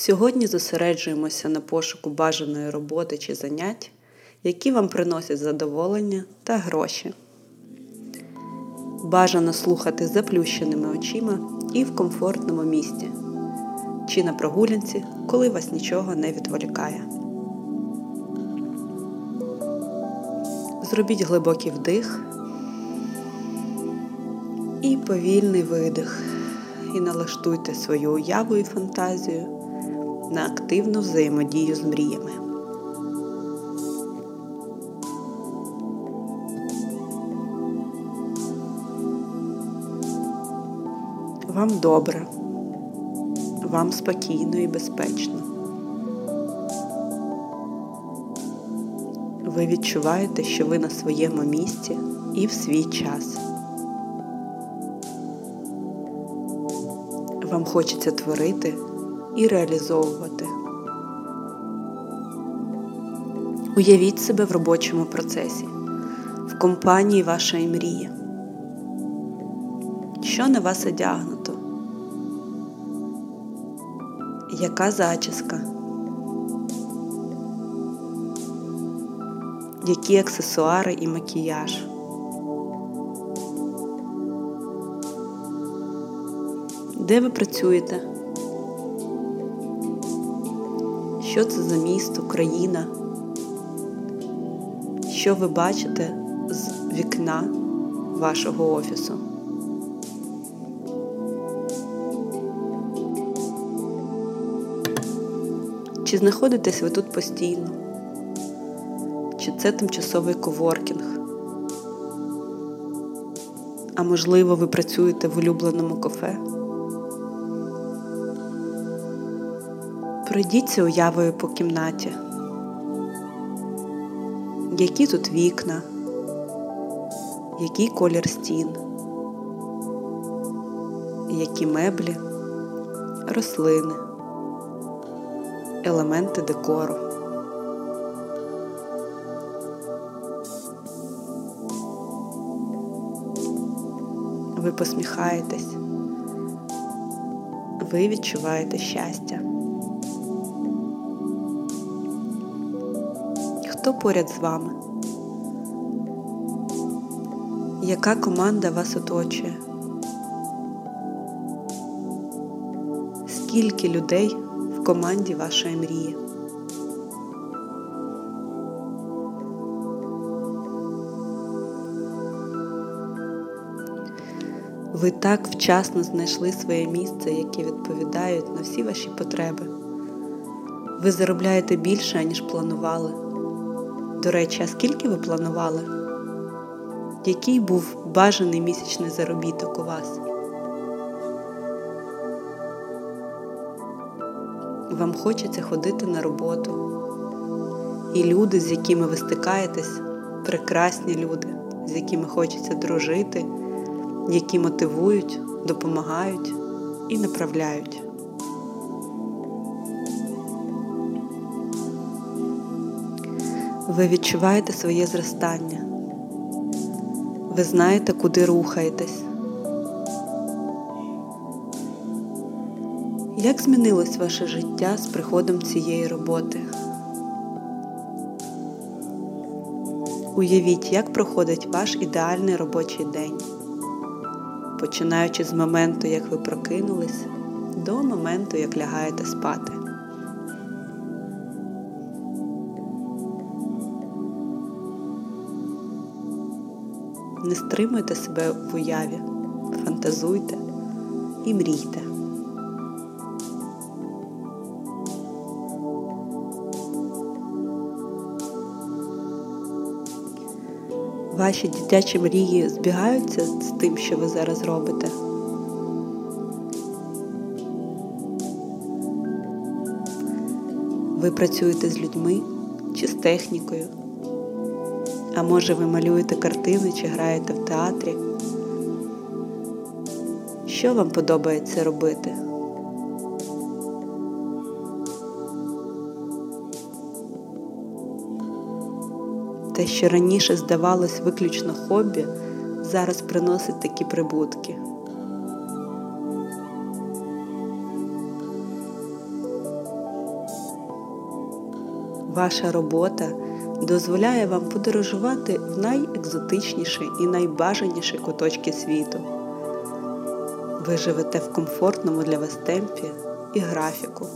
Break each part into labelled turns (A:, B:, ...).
A: Сьогодні зосереджуємося на пошуку бажаної роботи чи занять, які вам приносять задоволення та гроші. Бажано слухати заплющеними очима і в комфортному місці, чи на прогулянці, коли вас нічого не відволікає. Зробіть глибокий вдих і повільний видих. І налаштуйте свою уяву і фантазію на активну взаємодію з мріями. Вам добре, вам спокійно і безпечно. Ви відчуваєте, що ви на своєму місці і в свій час. Вам хочеться творити і реалізовувати. Уявіть себе в робочому процесі, в компанії вашої мрії. Що на вас одягнуто? Яка зачіска? Які аксесуари і макіяж? Де ви працюєте? Що це за місто, країна? Що ви бачите з вікна вашого офісу? Чи знаходитесь ви тут постійно? Чи це тимчасовий коворкінг? А можливо, ви працюєте в улюбленому кафе? Пройдіться уявою по кімнаті. Які тут вікна, який колір стін, які меблі, рослини, елементи декору. Ви посміхаєтесь, ви відчуваєте щастя. Хто поряд з вами? Яка команда вас оточує? Скільки людей в команді вашої мрії? Ви так вчасно знайшли своє місце, яке відповідають на всі ваші потреби. Ви заробляєте більше, ніж планували. До речі, а скільки ви планували? Який був бажаний місячний заробіток у вас? Вам хочеться ходити на роботу. І люди, з якими ви стикаєтесь, прекрасні люди, з якими хочеться дружити, які мотивують, допомагають і направляють. Ви відчуваєте своє зростання. Ви знаєте, куди рухаєтесь. Як змінилось ваше життя з приходом цієї роботи? Уявіть, як проходить ваш ідеальний робочий день, починаючи з моменту, як ви прокинулись, до моменту, як лягаєте спати. Не стримуйте себе в уяві, фантазуйте і мрійте. Ваші дитячі мрії збігаються з тим, що ви зараз робите. Ви працюєте з людьми чи з технікою. А може ви малюєте картини чи граєте в театрі? Що вам подобається робити? Те, що раніше здавалось виключно хобі, зараз приносить такі прибутки. Ваша робота дозволяє вам подорожувати в найекзотичніші і найбажаніші куточки світу. Ви живете в комфортному для вас темпі і графіку.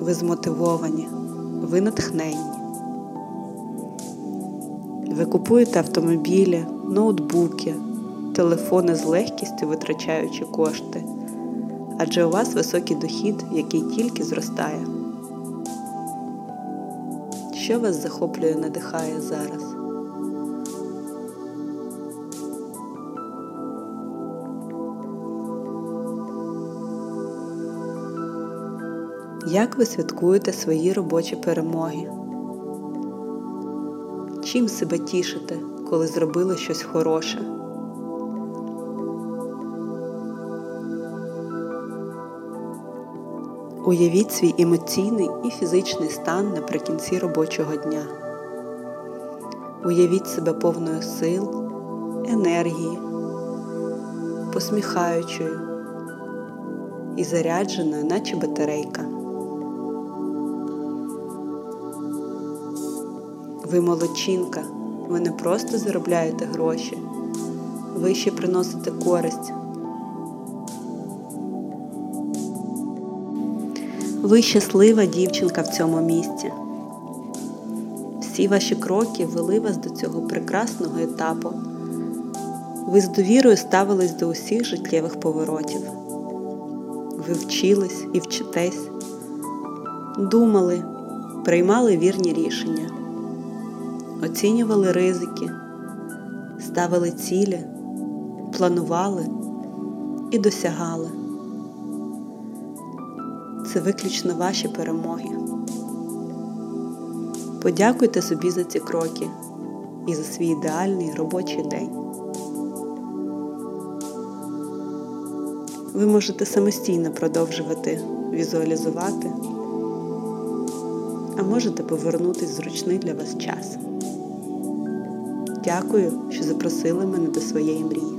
A: Ви змотивовані, ви натхненні. Ви купуєте автомобілі, ноутбуки, телефони з легкістю витрачаючи кошти, адже у вас високий дохід, який тільки зростає. Що вас захоплює, надихає зараз? Як ви святкуєте свої робочі перемоги? Чим себе тішите, коли зробили щось хороше? Уявіть свій емоційний і фізичний стан наприкінці робочого дня. Уявіть себе повною сил, енергії, посміхаючою і зарядженою, наче батарейка. Ви молодчинка, ви не просто заробляєте гроші, ви ще приносите користь. Ви щаслива дівчинка в цьому місці. Всі ваші кроки вели вас до цього прекрасного етапу. Ви з довірою ставились до усіх життєвих поворотів. Ви вчились і вчитесь, думали, приймали вірні рішення, оцінювали ризики, ставили цілі, планували і досягали це виключно ваші перемоги. Подякуйте собі за ці кроки і за свій ідеальний робочий день. Ви можете самостійно продовжувати візуалізувати, а можете повернутися в зручний для вас час. Дякую, що запросили мене до своєї мрії.